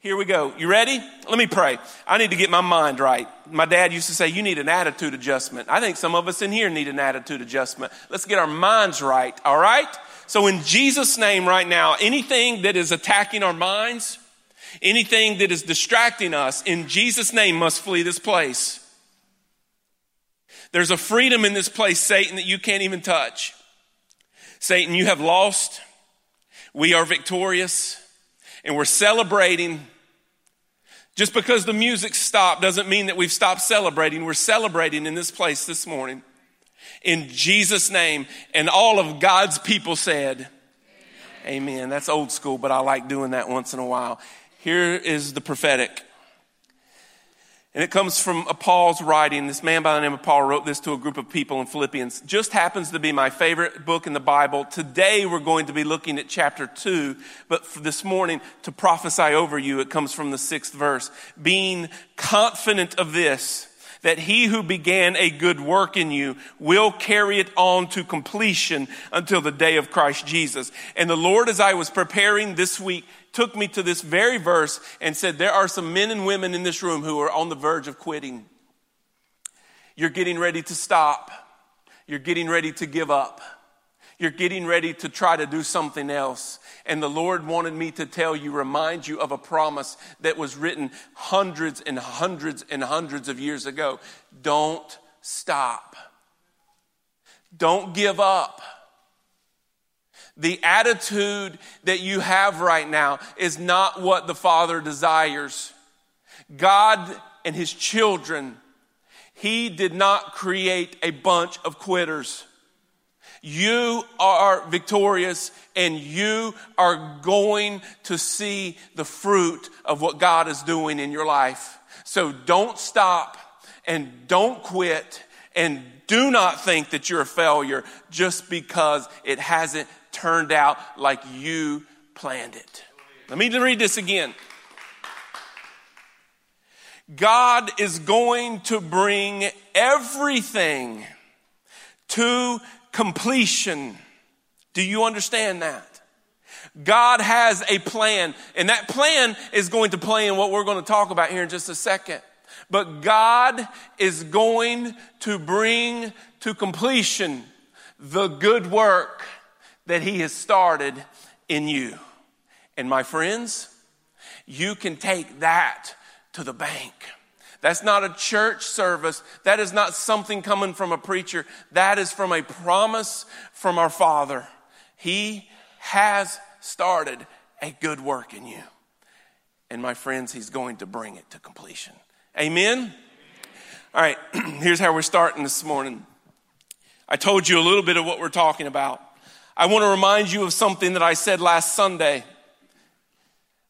Here we go. You ready? Let me pray. I need to get my mind right. My dad used to say, You need an attitude adjustment. I think some of us in here need an attitude adjustment. Let's get our minds right, all right? So, in Jesus' name, right now, anything that is attacking our minds, anything that is distracting us, in Jesus' name, must flee this place. There's a freedom in this place, Satan, that you can't even touch. Satan, you have lost. We are victorious and we're celebrating. Just because the music stopped doesn't mean that we've stopped celebrating. We're celebrating in this place this morning. In Jesus' name. And all of God's people said, Amen. Amen. That's old school, but I like doing that once in a while. Here is the prophetic. And it comes from a Paul's writing. This man by the name of Paul wrote this to a group of people in Philippians. Just happens to be my favorite book in the Bible. Today we're going to be looking at chapter two, but for this morning to prophesy over you, it comes from the sixth verse. Being confident of this, that he who began a good work in you will carry it on to completion until the day of Christ Jesus. And the Lord, as I was preparing this week, took me to this very verse and said, There are some men and women in this room who are on the verge of quitting. You're getting ready to stop. You're getting ready to give up. You're getting ready to try to do something else. And the Lord wanted me to tell you, remind you of a promise that was written hundreds and hundreds and hundreds of years ago. Don't stop. Don't give up. The attitude that you have right now is not what the Father desires. God and His children, He did not create a bunch of quitters. You are victorious and you are going to see the fruit of what God is doing in your life. So don't stop and don't quit and do not think that you're a failure just because it hasn't turned out like you planned it. Let me read this again. God is going to bring everything to completion. Do you understand that? God has a plan, and that plan is going to play in what we're going to talk about here in just a second. But God is going to bring to completion the good work that He has started in you. And my friends, you can take that to the bank. That's not a church service. That is not something coming from a preacher. That is from a promise from our Father. He has started a good work in you. And my friends, He's going to bring it to completion. Amen? All right, here's how we're starting this morning. I told you a little bit of what we're talking about. I want to remind you of something that I said last Sunday.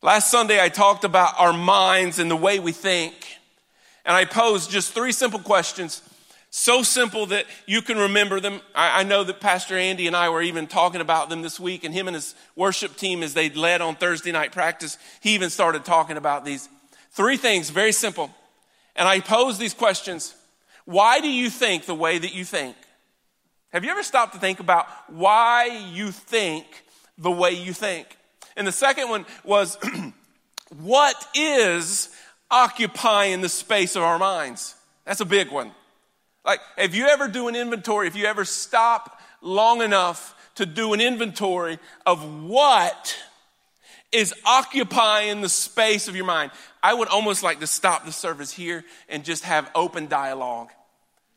Last Sunday, I talked about our minds and the way we think. And I posed just three simple questions, so simple that you can remember them. I, I, know that Pastor Andy and I were even talking about them this week, and him and his worship team, as they led on Thursday night practice, he even started talking about these. Three things, very simple. And I posed these questions Why do you think the way that you think? Have you ever stopped to think about why you think the way you think? And the second one was, what is occupying the space of our minds? That's a big one. Like, if you ever do an inventory, if you ever stop long enough to do an inventory of what is occupying the space of your mind, I would almost like to stop the service here and just have open dialogue.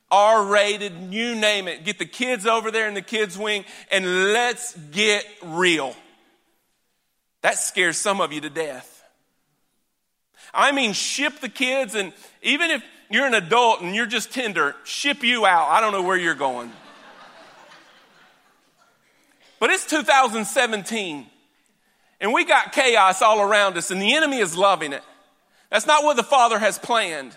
R rated, you name it. Get the kids over there in the kids' wing and let's get real. That scares some of you to death. I mean, ship the kids, and even if you're an adult and you're just tender, ship you out. I don't know where you're going. But it's 2017, and we got chaos all around us, and the enemy is loving it. That's not what the Father has planned.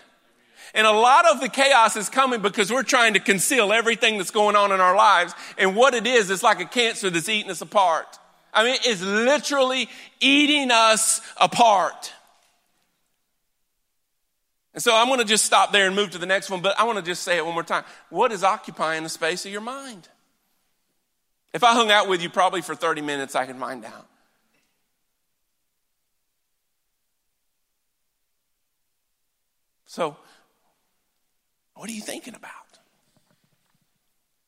And a lot of the chaos is coming because we're trying to conceal everything that's going on in our lives. And what it is, it's like a cancer that's eating us apart. I mean, it's literally eating us apart. And so I'm going to just stop there and move to the next one, but I want to just say it one more time. What is occupying the space of your mind? If I hung out with you probably for 30 minutes, I could find out. So, what are you thinking about?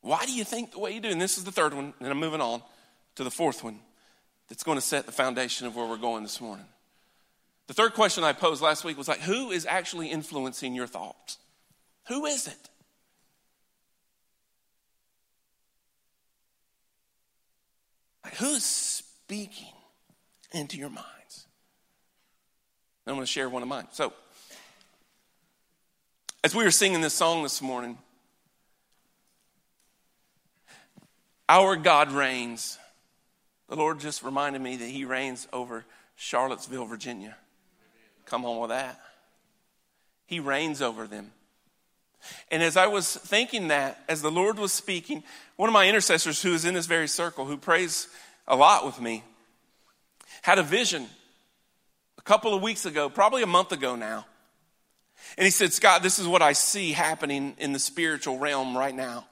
Why do you think the way you do? And this is the third one, and I'm moving on to the fourth one that's going to set the foundation of where we're going this morning. The third question I posed last week was like, who is actually influencing your thoughts? Who is it? Like, who's speaking into your minds? I'm going to share one of mine. So, as we were singing this song this morning, our God reigns. The Lord just reminded me that He reigns over Charlottesville, Virginia. Come home with that. He reigns over them. And as I was thinking that, as the Lord was speaking, one of my intercessors who is in this very circle, who prays a lot with me, had a vision a couple of weeks ago, probably a month ago now. And he said, Scott, this is what I see happening in the spiritual realm right now.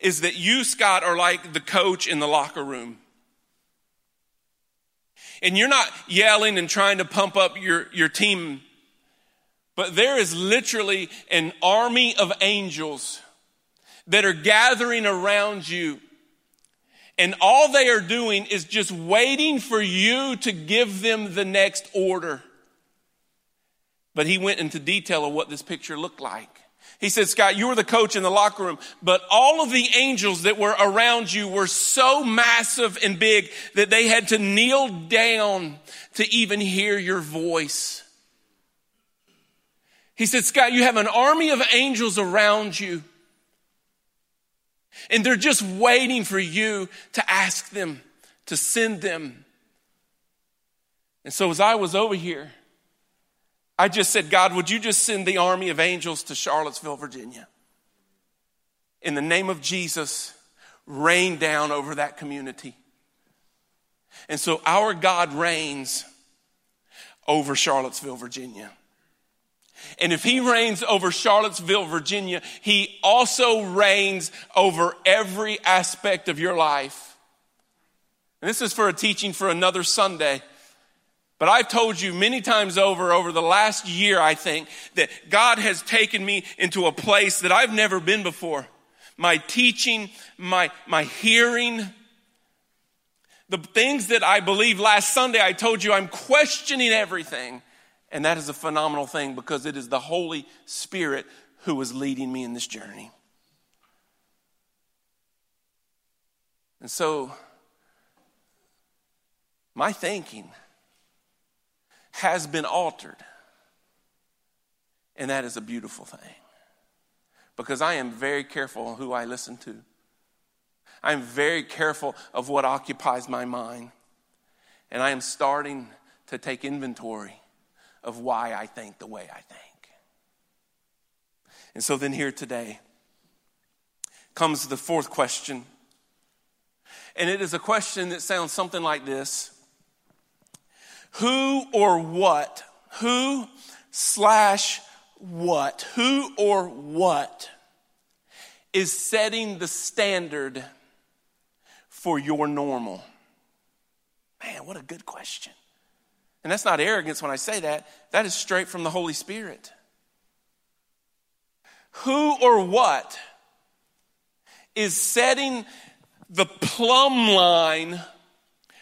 Is that you, Scott, are like the coach in the locker room. And you're not yelling and trying to pump up your, your team but there is literally an army of angels that are gathering around you. And all they are doing is just waiting for you to give them the next order. But he went into detail of what this picture looked like. He said, Scott, you were the coach in the locker room, but all of the angels that were around you were so massive and big that they had to kneel down to even hear your voice. He said, Scott, you have an army of angels around you. And they're just waiting for you to ask them to send them. And so as I was over here, I just said, God, would you just send the army of angels to Charlottesville, Virginia? In the name of Jesus, rain down over that community. And so our God reigns over Charlottesville, Virginia. And if he reigns over Charlottesville, Virginia, he also reigns over every aspect of your life. And this is for a teaching for another Sunday. But I've told you many times over, over the last year, I think, that God has taken me into a place that I've never been before. My teaching, my, my hearing, the things that I believe last Sunday, I told you I'm questioning everything. And that is a phenomenal thing because it is the Holy Spirit who is leading me in this journey. And so, my thinking has been altered. And that is a beautiful thing because I am very careful who I listen to. I'm very careful of what occupies my mind. And I am starting to take inventory of why I think the way I think. And so then here today comes the fourth question. And it is a question that sounds something like this Who or what? Who slash what? Who or what is setting the standard for your normal? Man, what a good question. And that's not arrogance when I say that, that is straight from the Holy Spirit. Who or what is setting the plumb line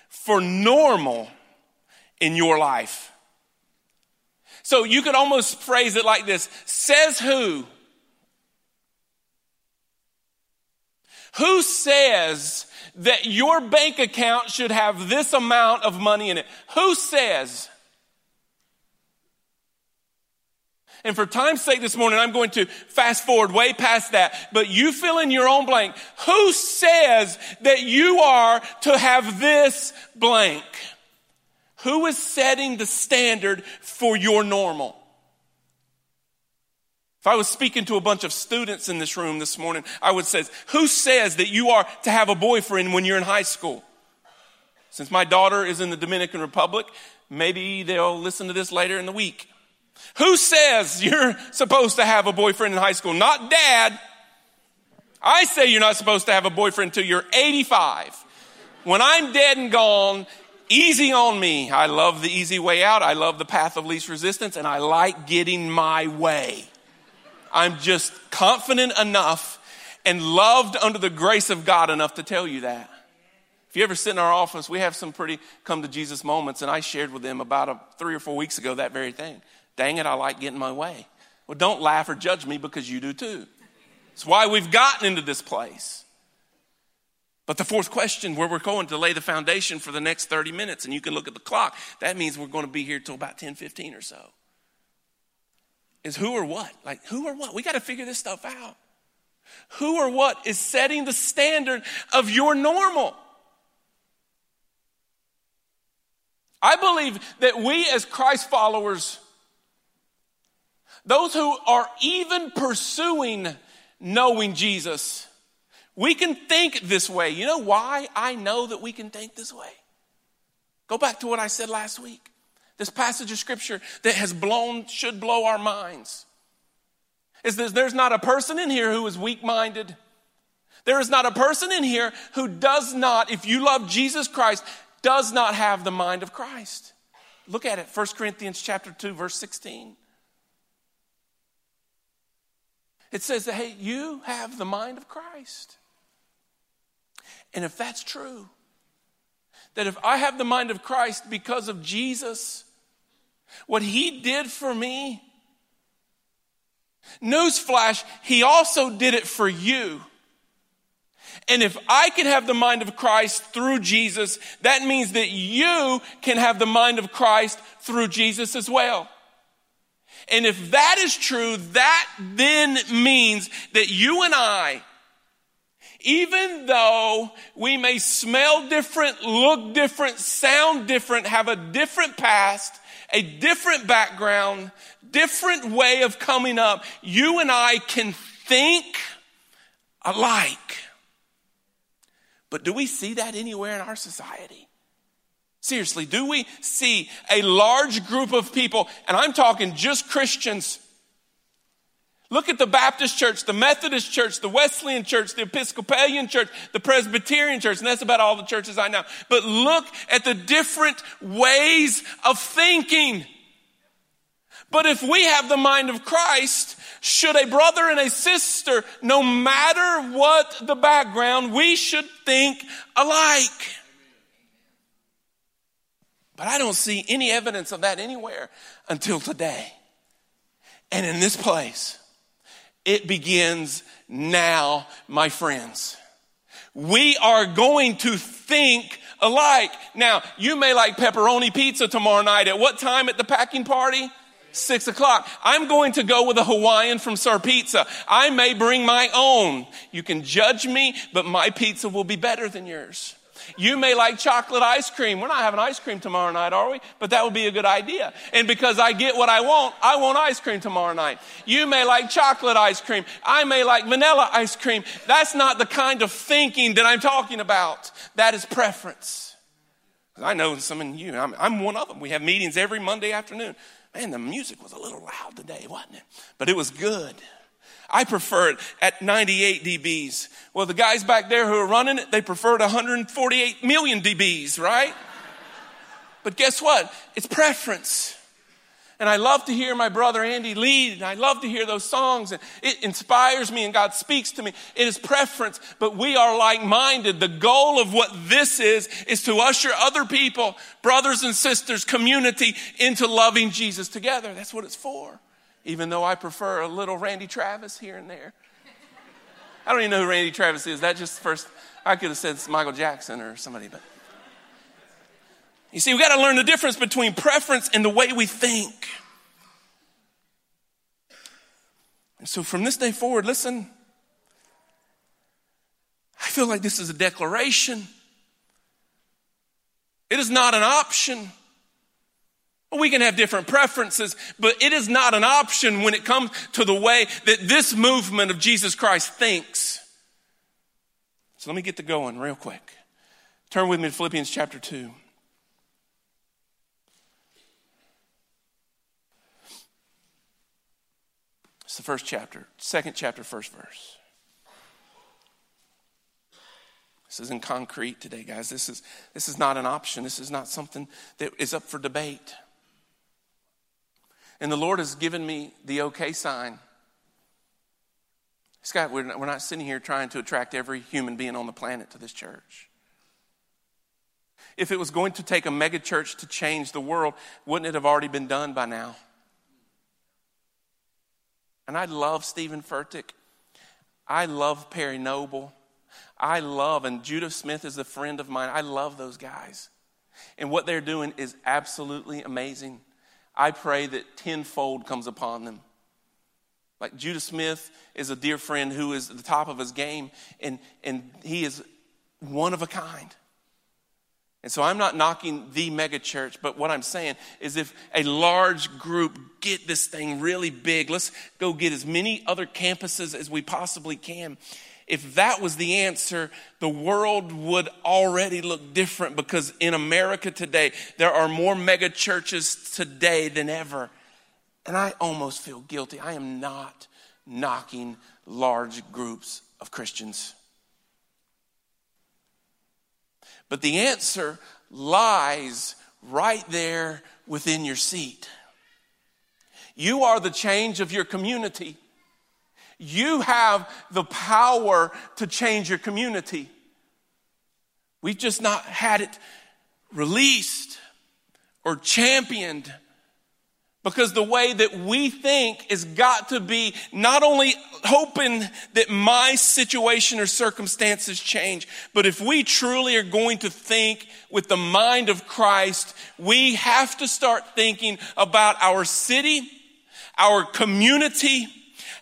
for normal in your life? So you could almost phrase it like this Says who? Who says that your bank account should have this amount of money in it. Who says? And for time's sake this morning, I'm going to fast forward way past that. But you fill in your own blank. Who says that you are to have this blank? Who is setting the standard for your normal? If I was speaking to a bunch of students in this room this morning, I would say, Who says that you are to have a boyfriend when you're in high school? Since my daughter is in the Dominican Republic, maybe they'll listen to this later in the week. Who says you're supposed to have a boyfriend in high school? Not dad. I say you're not supposed to have a boyfriend until you're 85. When I'm dead and gone, Easy on me. I love the easy way out. I love the path of least resistance, and I like getting my way. I'm just confident enough and loved under the grace of God enough to tell you that. If you ever sit in our office, we have some pretty come to Jesus moments, and I shared with them about a, three or four weeks ago that very thing. Dang it, I like getting my way. Well, don't laugh or judge me because you do too. It's why we've gotten into this place. But the fourth question, where we're going to lay the foundation for the next 30 minutes, and you can look at the clock, that means we're going to be here till about 10, 15 or so. Is who or what? Like, who or what? We got to figure this stuff out. Who or what is setting the standard of your normal? I believe that we as Christ followers, those who are even pursuing knowing Jesus, we can think this way. You know why I know that we can think this way? Go back to what I said last week. This passage of scripture that has blown, should blow our minds. Is that there's not a person in here who is weak minded. There is not a person in here who does not, if you love Jesus Christ, does not have the mind of Christ. Look at it, 1 Corinthians chapter 2, verse 16. It says that, hey, you have the mind of Christ. And if that's true, that if I have the mind of Christ because of Jesus, what he did for me, newsflash, he also did it for you. And if I can have the mind of Christ through Jesus, that means that you can have the mind of Christ through Jesus as well. And if that is true, that then means that you and I even though we may smell different, look different, sound different, have a different past, a different background, different way of coming up, you and I can think alike. But do we see that anywhere in our society? Seriously, do we see a large group of people, and I'm talking just Christians, Look at the Baptist church, the Methodist church, the Wesleyan church, the Episcopalian church, the Presbyterian church, and that's about all the churches I know. But look at the different ways of thinking. But if we have the mind of Christ, should a brother and a sister, no matter what the background, we should think alike. But I don't see any evidence of that anywhere until today. And in this place. It begins now, my friends. We are going to think alike. Now, you may like pepperoni pizza tomorrow night. At what time at the packing party? Six o'clock. I'm going to go with a Hawaiian from Sir Pizza. I may bring my own. You can judge me, but my pizza will be better than yours. You may like chocolate ice cream. We're not having ice cream tomorrow night, are we? But that would be a good idea. And because I get what I want, I want ice cream tomorrow night. You may like chocolate ice cream. I may like vanilla ice cream. That's not the kind of thinking that I'm talking about. That is preference. I know some of you, I'm, I'm one of them. We have meetings every Monday afternoon. Man, the music was a little loud today, wasn't it? But it was good. I prefer it at 98 dBs. Well, the guys back there who are running it, they prefer it 148 million dBs, right? but guess what? It's preference. And I love to hear my brother Andy lead, and I love to hear those songs, and it inspires me, and God speaks to me. It is preference, but we are like minded. The goal of what this is, is to usher other people, brothers and sisters, community, into loving Jesus together. That's what it's for even though I prefer a little Randy Travis here and there. I don't even know who Randy Travis is. That just first, I could have said it's Michael Jackson or somebody, but. You see, we got to learn the difference between preference and the way we think. And so from this day forward, listen, I feel like this is a declaration. It is not an option. We can have different preferences, but it is not an option when it comes to the way that this movement of Jesus Christ thinks. So let me get to going real quick. Turn with me to Philippians chapter 2. It's the first chapter, second chapter, first verse. This isn't concrete today, guys. This is, this is not an option. This is not something that is up for debate. And the Lord has given me the okay sign. Scott, we're not, we're not sitting here trying to attract every human being on the planet to this church. If it was going to take a megachurch to change the world, wouldn't it have already been done by now? And I love Steven Furtick. I love Perry Noble. I love, and Judah Smith is a friend of mine. I love those guys. And what they're doing is absolutely amazing. I pray that tenfold comes upon them. Like Judah Smith is a dear friend who is the top of his game, and, and he is one of a kind. And so I'm not knocking the mega church, but what I'm saying is if a large group get this thing really big, let's go get as many other campuses as we possibly can. If that was the answer, the world would already look different because in America today, there are more mega churches today than ever. And I almost feel guilty. I am not knocking large groups of Christians. But the answer lies right there within your seat. You are the change of your community. You have the power to change your community. We've just not had it released or championed because the way that we think has got to be not only hoping that my situation or circumstances change, but if we truly are going to think with the mind of Christ, we have to start thinking about our city, our community,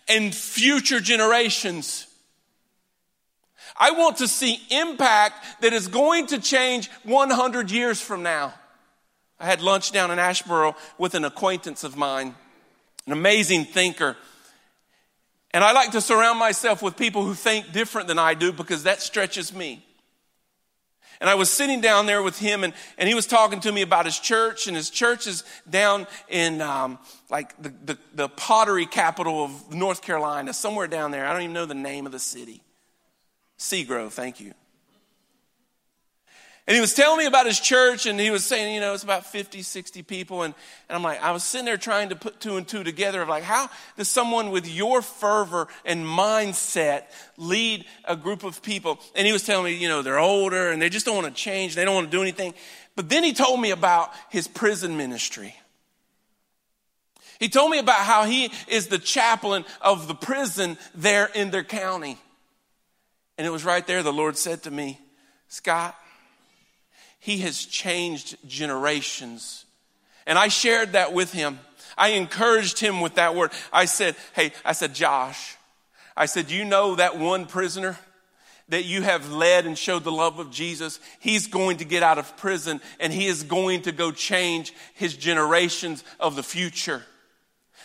and future generations. I want to see impact that is going to change 100 years from now. I had lunch down in Asheboro with an acquaintance of mine, an amazing thinker. And I like to surround myself with people who think different than I do because that stretches me. And I was sitting down there with him, and, and he was talking to me about his church, and his church is down in um, like the, the, the pottery capital of North Carolina, somewhere down there. I don't even know the name of the city. Seagrove, thank you. And he was telling me about his church, and he was saying, you know, it's about 50, 60 people. And, and I'm like, I was sitting there trying to put two and two together of like, how does someone with your fervor and mindset lead a group of people? And he was telling me, you know, they're older and they just don't want to change, they don't want to do anything. But then he told me about his prison ministry. He told me about how he is the chaplain of the prison there in their county. And it was right there the Lord said to me, Scott, he has changed generations. And I shared that with him. I encouraged him with that word. I said, Hey, I said, Josh, I said, You know that one prisoner that you have led and showed the love of Jesus? He's going to get out of prison and he is going to go change his generations of the future.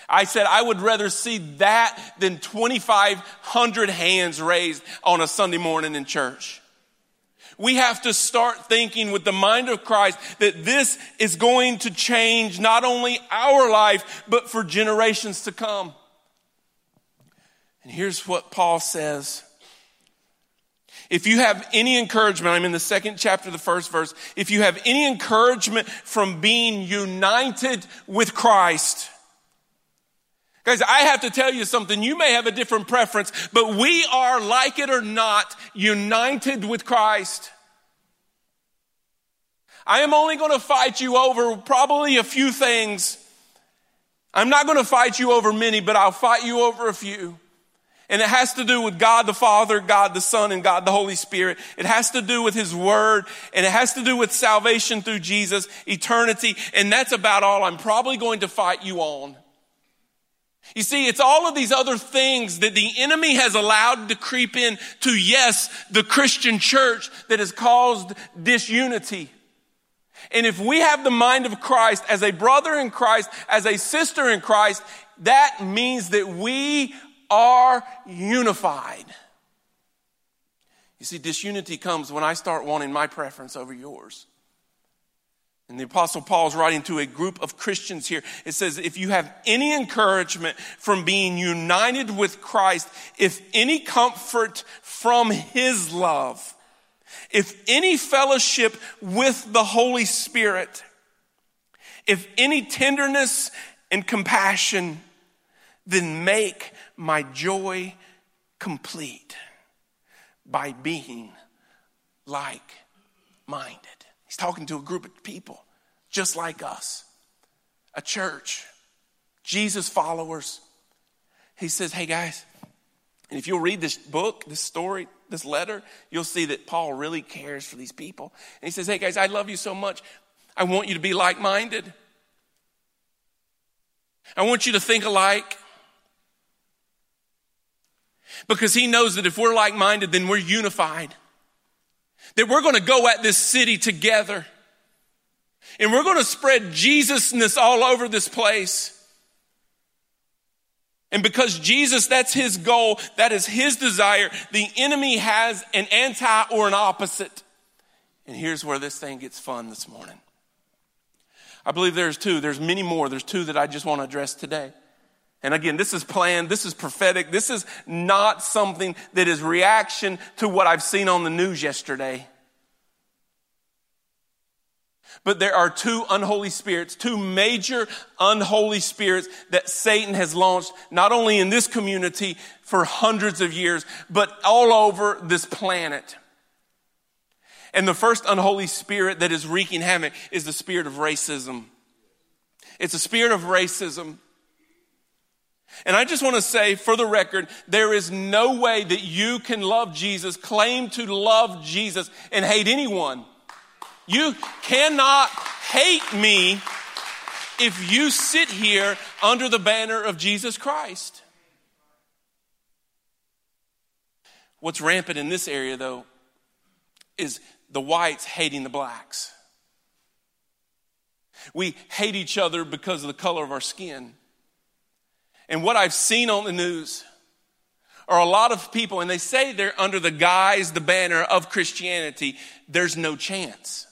I said, I would rather see that than 2,500 hands raised on a Sunday morning in church. We have to start thinking with the mind of Christ that this is going to change not only our life, but for generations to come. And here's what Paul says. If you have any encouragement, I'm in the second chapter, the first verse. If you have any encouragement from being united with Christ, Guys, I have to tell you something. You may have a different preference, but we are, like it or not, united with Christ. I am only going to fight you over probably a few things. I'm not going to fight you over many, but I'll fight you over a few. And it has to do with God the Father, God the Son, and God the Holy Spirit. It has to do with His Word, and it has to do with salvation through Jesus, eternity, and that's about all I'm probably going to fight you on. You see, it's all of these other things that the enemy has allowed to creep in to, yes, the Christian church that has caused disunity. And if we have the mind of Christ as a brother in Christ, as a sister in Christ, that means that we are unified. You see, disunity comes when I start wanting my preference over yours. And the Apostle Paul is writing to a group of Christians here. It says, if you have any encouragement from being united with Christ, if any comfort from his love, if any fellowship with the Holy Spirit, if any tenderness and compassion, then make my joy complete by being like minded. He's talking to a group of people just like us, a church, Jesus followers. He says, Hey guys, and if you'll read this book, this story, this letter, you'll see that Paul really cares for these people. And he says, Hey guys, I love you so much. I want you to be like minded. I want you to think alike. Because he knows that if we're like minded, then we're unified. That we're going to go at this city together. And we're going to spread Jesusness all over this place. And because Jesus, that's his goal, that is his desire, the enemy has an anti or an opposite. And here's where this thing gets fun this morning. I believe there's two, there's many more. There's two that I just want to address today. And again, this is planned, this is prophetic, this is not something that is reaction to what I've seen on the news yesterday. But there are two unholy spirits, two major unholy spirits that Satan has launched, not only in this community for hundreds of years, but all over this planet. And the first unholy spirit that is wreaking havoc is the spirit of racism. It's a spirit of racism. And I just want to say for the record, there is no way that you can love Jesus, claim to love Jesus, and hate anyone. You cannot hate me if you sit here under the banner of Jesus Christ. What's rampant in this area, though, is the whites hating the blacks. We hate each other because of the color of our skin. And what I've seen on the news are a lot of people, and they say they're under the guise, the banner of Christianity. There's no chance.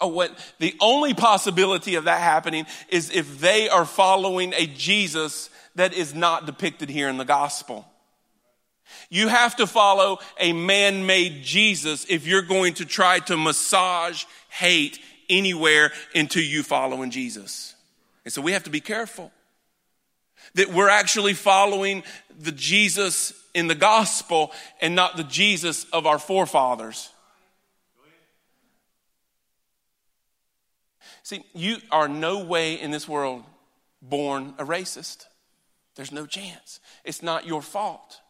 Oh, what the only possibility of that happening is if they are following a Jesus that is not depicted here in the gospel. You have to follow a man made Jesus if you're going to try to massage hate anywhere until you follow in Jesus. And so we have to be careful that we're actually following the Jesus in the gospel and not the Jesus of our forefathers. See, you are no way in this world born a racist. There's no chance. It's not your fault.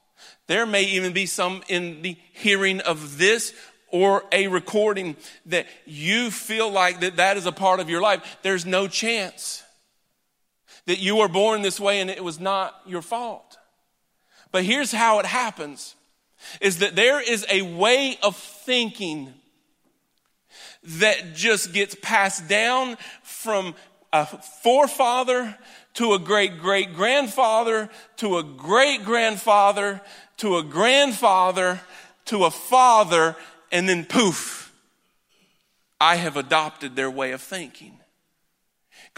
There may even be some in the hearing of this or a recording that you feel like that that is a part of your life. There's no chance that you were born this way and it was not your fault. But here's how it happens is that there is a way of thinking that just gets passed down from a forefather to a great great grandfather to a great grandfather to a grandfather to a father, and then poof, I have adopted their way of thinking.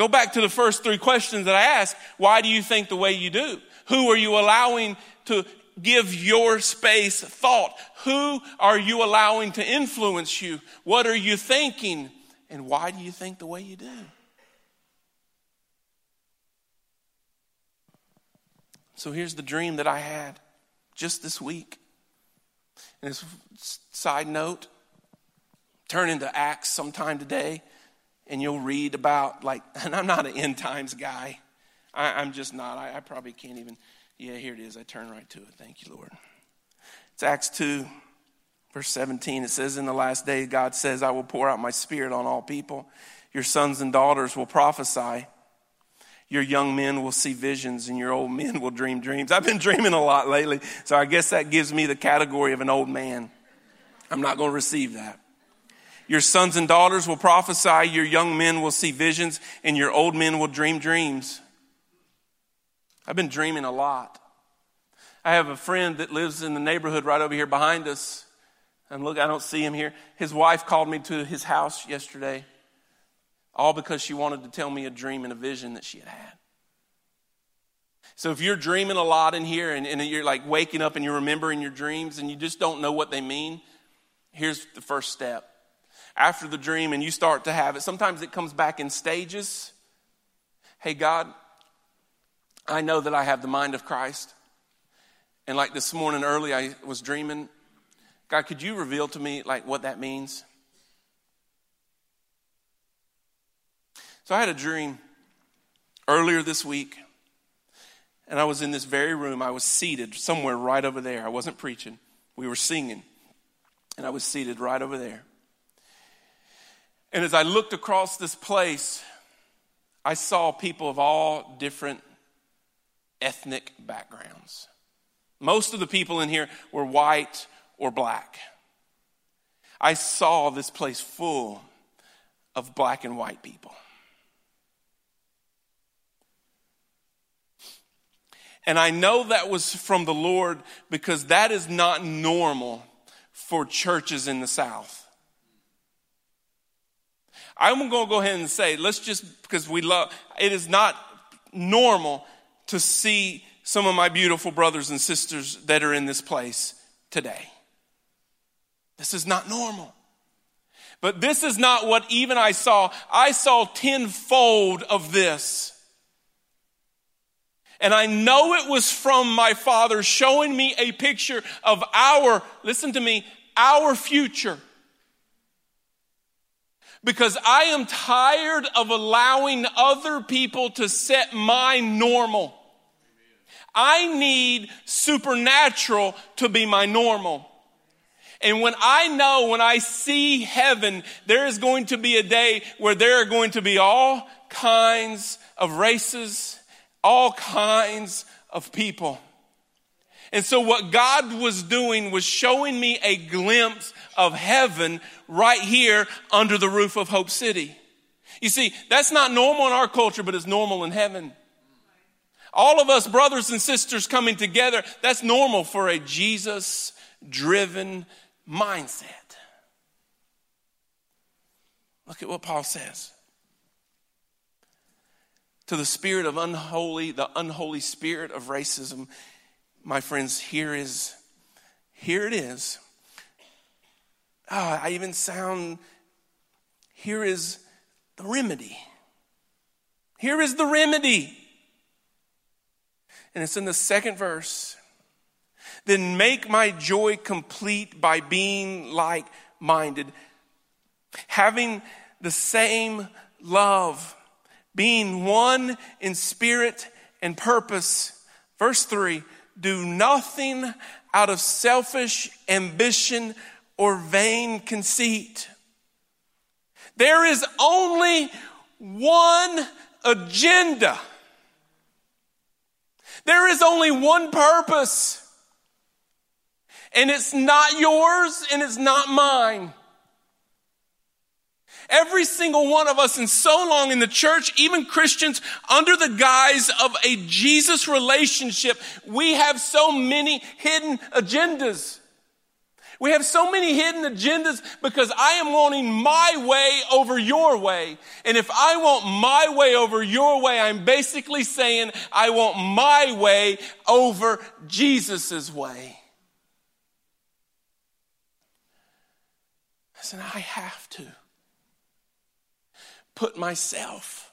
Go back to the first three questions that I asked. Why do you think the way you do? Who are you allowing to give your space thought? Who are you allowing to influence you? What are you thinking? And why do you think the way you do? So here's the dream that I had just this week. And this side note, turn into Acts sometime today, and you'll read about, like, and I'm not an end times guy. I, am just not. I, I probably can't even yeah, here it is. I turn right to it. Thank you, Lord. It's Acts 2, verse 17. It says, In the last day, God says, I will pour out my spirit on all people. Your sons and daughters will prophesy. Your young men will see visions, and your old men will dream dreams. I've been dreaming a lot lately, so I guess that gives me the category of an old man. I'm not going to receive that. Your sons and daughters will prophesy, your young men will see visions, and your old men will dream dreams. I've been dreaming a lot. I have a friend that lives in the neighborhood right over here behind us. And look, I don't see him here. His wife called me to his house yesterday, all because she wanted to tell me a dream and a vision that she had had. So if you're dreaming a lot in here and, and you're like waking up and you're remembering your dreams and you just don't know what they mean, Here's the first step. After the dream, and you start to have it, sometimes it comes back in stages. Hey, God, I know that I have the mind of Christ. And like this morning early, I was dreaming. God, could you reveal to me like what that means? So I had a dream earlier this week, and I was in this very room. I was seated somewhere right over there. I wasn't preaching, we were singing, and I was seated right over there. And as I looked across this place, I saw people of all different ethnic backgrounds. Most of the people in here were white or black. I saw this place full of black and white people. And I know that was from the Lord because that is not normal for churches in the South. I'm going to go ahead and say, let's just, because we love, it is not normal to see some of my beautiful brothers and sisters that are in this place today. This is not normal. But this is not what even I saw. I saw tenfold of this. And I know it was from my father showing me a picture of our, listen to me, our future. Because I am tired of allowing other people to set my normal. I need supernatural to be my normal. And when I know, when I see heaven, there is going to be a day where there are going to be all kinds of races, all kinds of people. And so what God was doing was showing me a glimpse of heaven right here under the roof of Hope City. You see, that's not normal in our culture, but it's normal in heaven. All of us brothers and sisters coming together, that's normal for a Jesus driven mindset. Look at what Paul says. To the spirit of unholy, the unholy spirit of racism, my friends, here is, here it is. Oh, I even sound, here is the remedy. Here is the remedy. And it's in the second verse. Then make my joy complete by being like minded, having the same love, being one in spirit and purpose. Verse 3 Do nothing out of selfish ambition or vain conceit. There is only one agenda there is only one purpose. And it's not yours and it's not mine. Every single one of us, and so long in the church, even Christians, under the guise of a Jesus relationship, we have so many hidden agendas. We have so many hidden agendas because I am wanting my way over your way. And if I want my way over your way, I'm basically saying I want my way over Jesus' way. Listen, I have to put myself,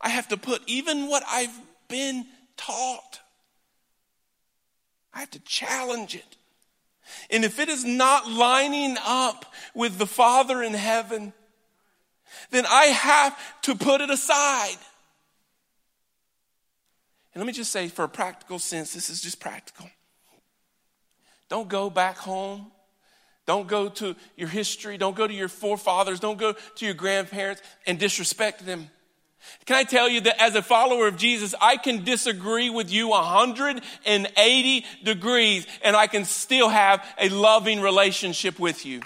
I have to put even what I've been taught, I have to challenge it. And if it is not lining up with the Father in heaven, then I have to put it aside. And let me just say, for a practical sense, this is just practical. Don't go back home. Don't go to your history. Don't go to your forefathers. Don't go to your grandparents and disrespect them. Can I tell you that as a follower of Jesus, I can disagree with you 180 degrees and I can still have a loving relationship with you.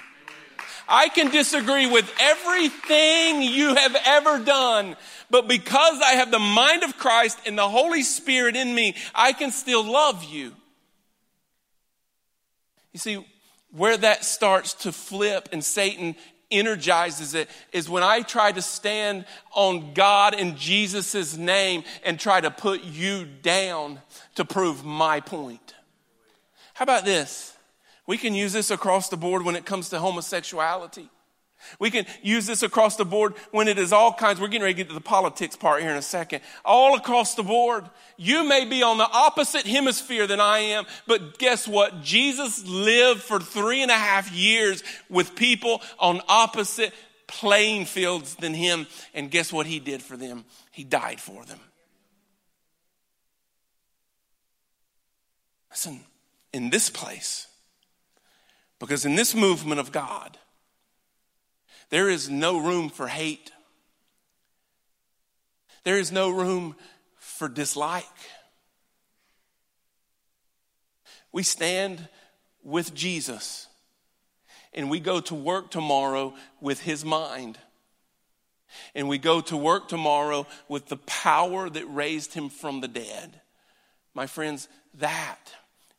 I can disagree with everything you have ever done, but because I have the mind of Christ and the Holy Spirit in me, I can still love you. You see, where that starts to flip and Satan energizes it is when I try to stand on God and Jesus' name and try to put you down to prove my point. How about this? We can use this across the board when it comes to homosexuality. We can use this across the board when it is all kinds. We're getting ready to get to the politics part here in a second. All across the board. You may be on the opposite hemisphere than I am, but guess what? Jesus lived for three and a half years with people on opposite playing fields than him. And guess what he did for them? He died for them. Listen, in this place, because in this movement of God, there is no room for hate. There is no room for dislike. We stand with Jesus and we go to work tomorrow with his mind. And we go to work tomorrow with the power that raised him from the dead. My friends, that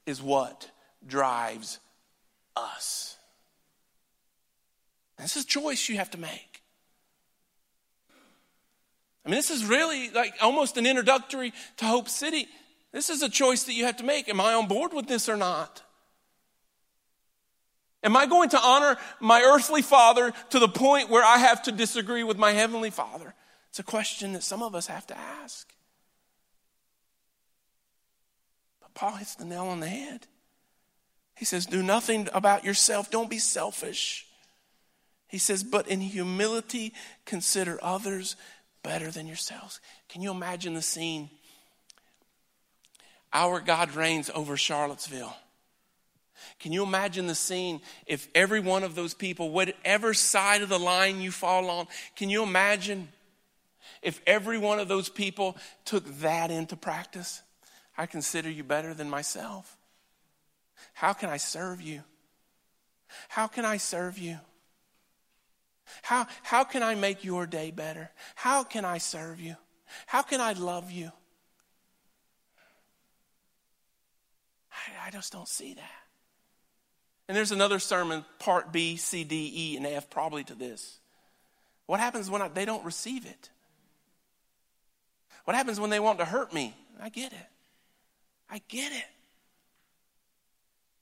is what drives us. This is a choice you have to make. I mean, this is really like almost an introductory to Hope City. This is a choice that you have to make. Am I on board with this or not? Am I going to honor my earthly father to the point where I have to disagree with my heavenly father? It's a question that some of us have to ask. But Paul hits the nail on the head. He says, Do nothing about yourself, don't be selfish. He says, but in humility, consider others better than yourselves. Can you imagine the scene? Our God reigns over Charlottesville. Can you imagine the scene if every one of those people, whatever side of the line you fall on, can you imagine if every one of those people took that into practice? I consider you better than myself. How can I serve you? How can I serve you? How, how can I make your day better? How can I serve you? How can I love you? I, I just don't see that. And there's another sermon, part B, C, D, E, and F, probably to this. What happens when I, they don't receive it? What happens when they want to hurt me? I get it. I get it.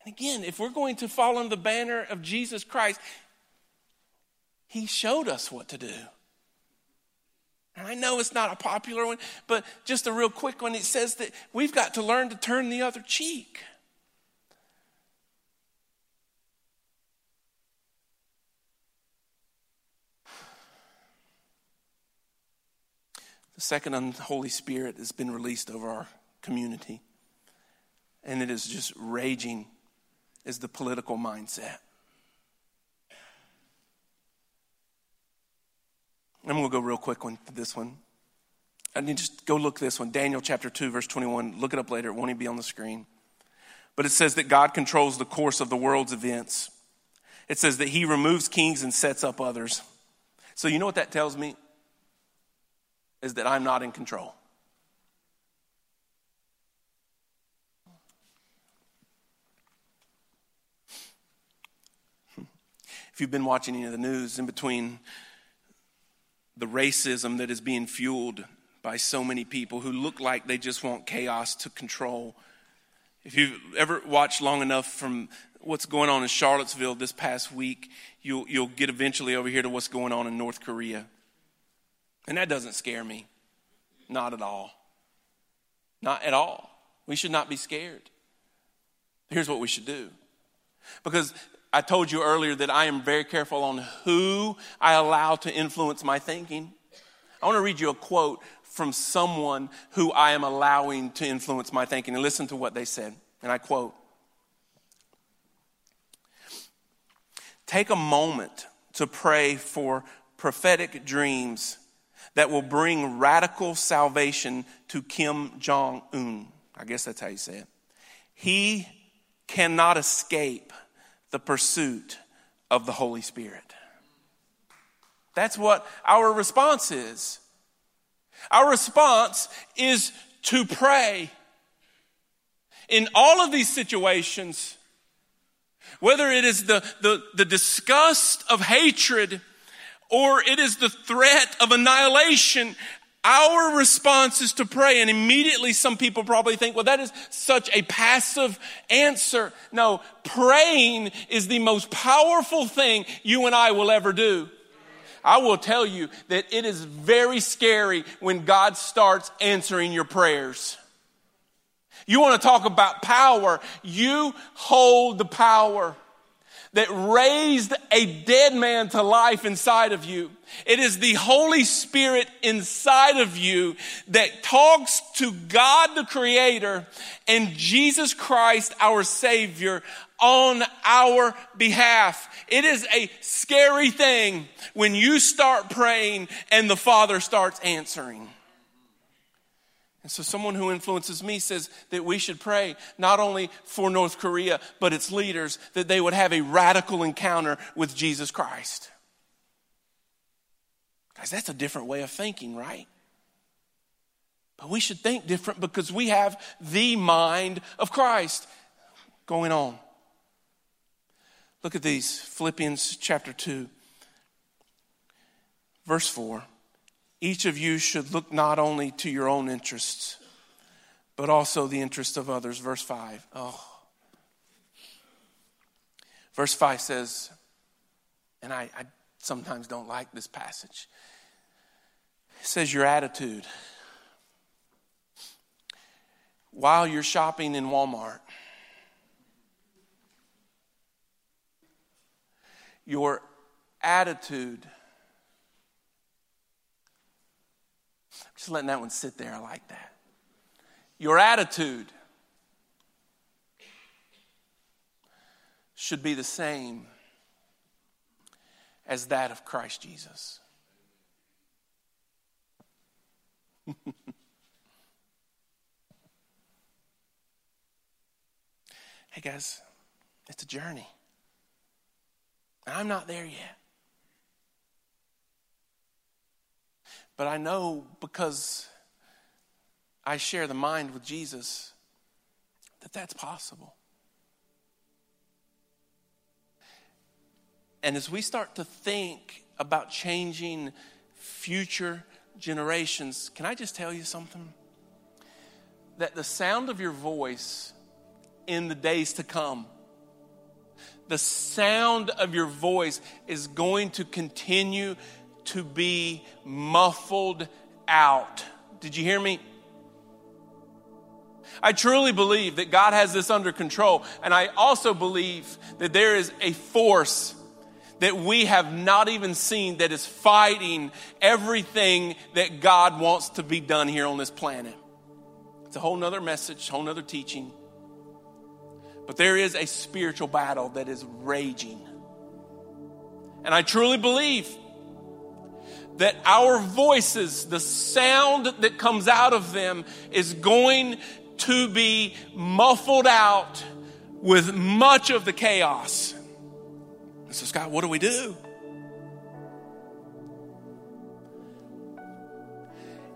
And again, if we're going to fall under the banner of Jesus Christ, he showed us what to do. And I know it's not a popular one, but just a real quick one. It says that we've got to learn to turn the other cheek. The second unholy spirit has been released over our community, and it is just raging as the political mindset. I'm going to go real quick on this one. I need to just go look this one. Daniel chapter 2, verse 21. Look it up later. It won't even be on the screen. But it says that God controls the course of the world's events. It says that he removes kings and sets up others. So, you know what that tells me? Is that I'm not in control. Hmm. If you've been watching any of the news in between the racism that is being fueled by so many people who look like they just want chaos to control. If you've ever watched long enough from what's going on in Charlottesville this past week, you'll, you'll get eventually over here to what's going on in North Korea. And that doesn't scare me. Not at all. Not at all. We should not be scared. Here's what we should do. Because I told you earlier that I am very careful on who I allow to influence my thinking. I want to read you a quote from someone who I am allowing to influence my thinking. And listen to what they said. And I quote Take a moment to pray for prophetic dreams that will bring radical salvation to Kim Jong un. I guess that's how you say it. He cannot escape the pursuit of the Holy Spirit. That's what our response is. Our response is to pray. In all of these situations, whether it is the, the, the disgust of hatred or it is the threat of annihilation, Our response is to pray, and immediately some people probably think, well, that is such a passive answer. No, praying is the most powerful thing you and I will ever do. I will tell you that it is very scary when God starts answering your prayers. You want to talk about power, you hold the power that raised a dead man to life inside of you. It is the Holy Spirit inside of you that talks to God the Creator and Jesus Christ our Savior on our behalf. It is a scary thing when you start praying and the Father starts answering. And so, someone who influences me says that we should pray not only for North Korea, but its leaders, that they would have a radical encounter with Jesus Christ. Guys, that's a different way of thinking, right? But we should think different because we have the mind of Christ going on. Look at these Philippians chapter 2, verse 4. Each of you should look not only to your own interests, but also the interests of others. Verse 5. Oh. Verse 5 says, and I, I sometimes don't like this passage. It says, Your attitude. While you're shopping in Walmart, your attitude Just letting that one sit there. I like that. Your attitude should be the same as that of Christ Jesus. hey guys, it's a journey. I'm not there yet. But I know because I share the mind with Jesus that that's possible. And as we start to think about changing future generations, can I just tell you something? That the sound of your voice in the days to come, the sound of your voice is going to continue to be muffled out. Did you hear me? I truly believe that God has this under control. And I also believe that there is a force that we have not even seen that is fighting everything that God wants to be done here on this planet. It's a whole nother message, whole nother teaching. But there is a spiritual battle that is raging. And I truly believe that our voices, the sound that comes out of them, is going to be muffled out with much of the chaos. So, Scott, what do we do?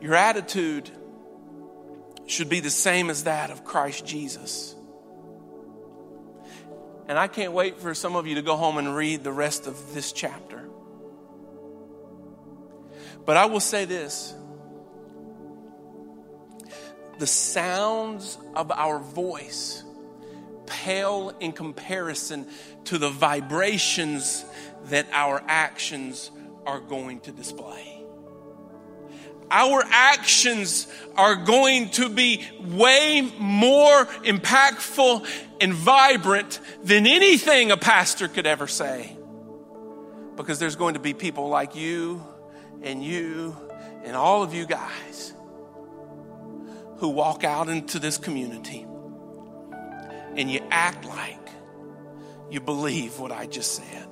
Your attitude should be the same as that of Christ Jesus. And I can't wait for some of you to go home and read the rest of this chapter. But I will say this the sounds of our voice pale in comparison to the vibrations that our actions are going to display. Our actions are going to be way more impactful and vibrant than anything a pastor could ever say. Because there's going to be people like you and you and all of you guys who walk out into this community and you act like you believe what I just said.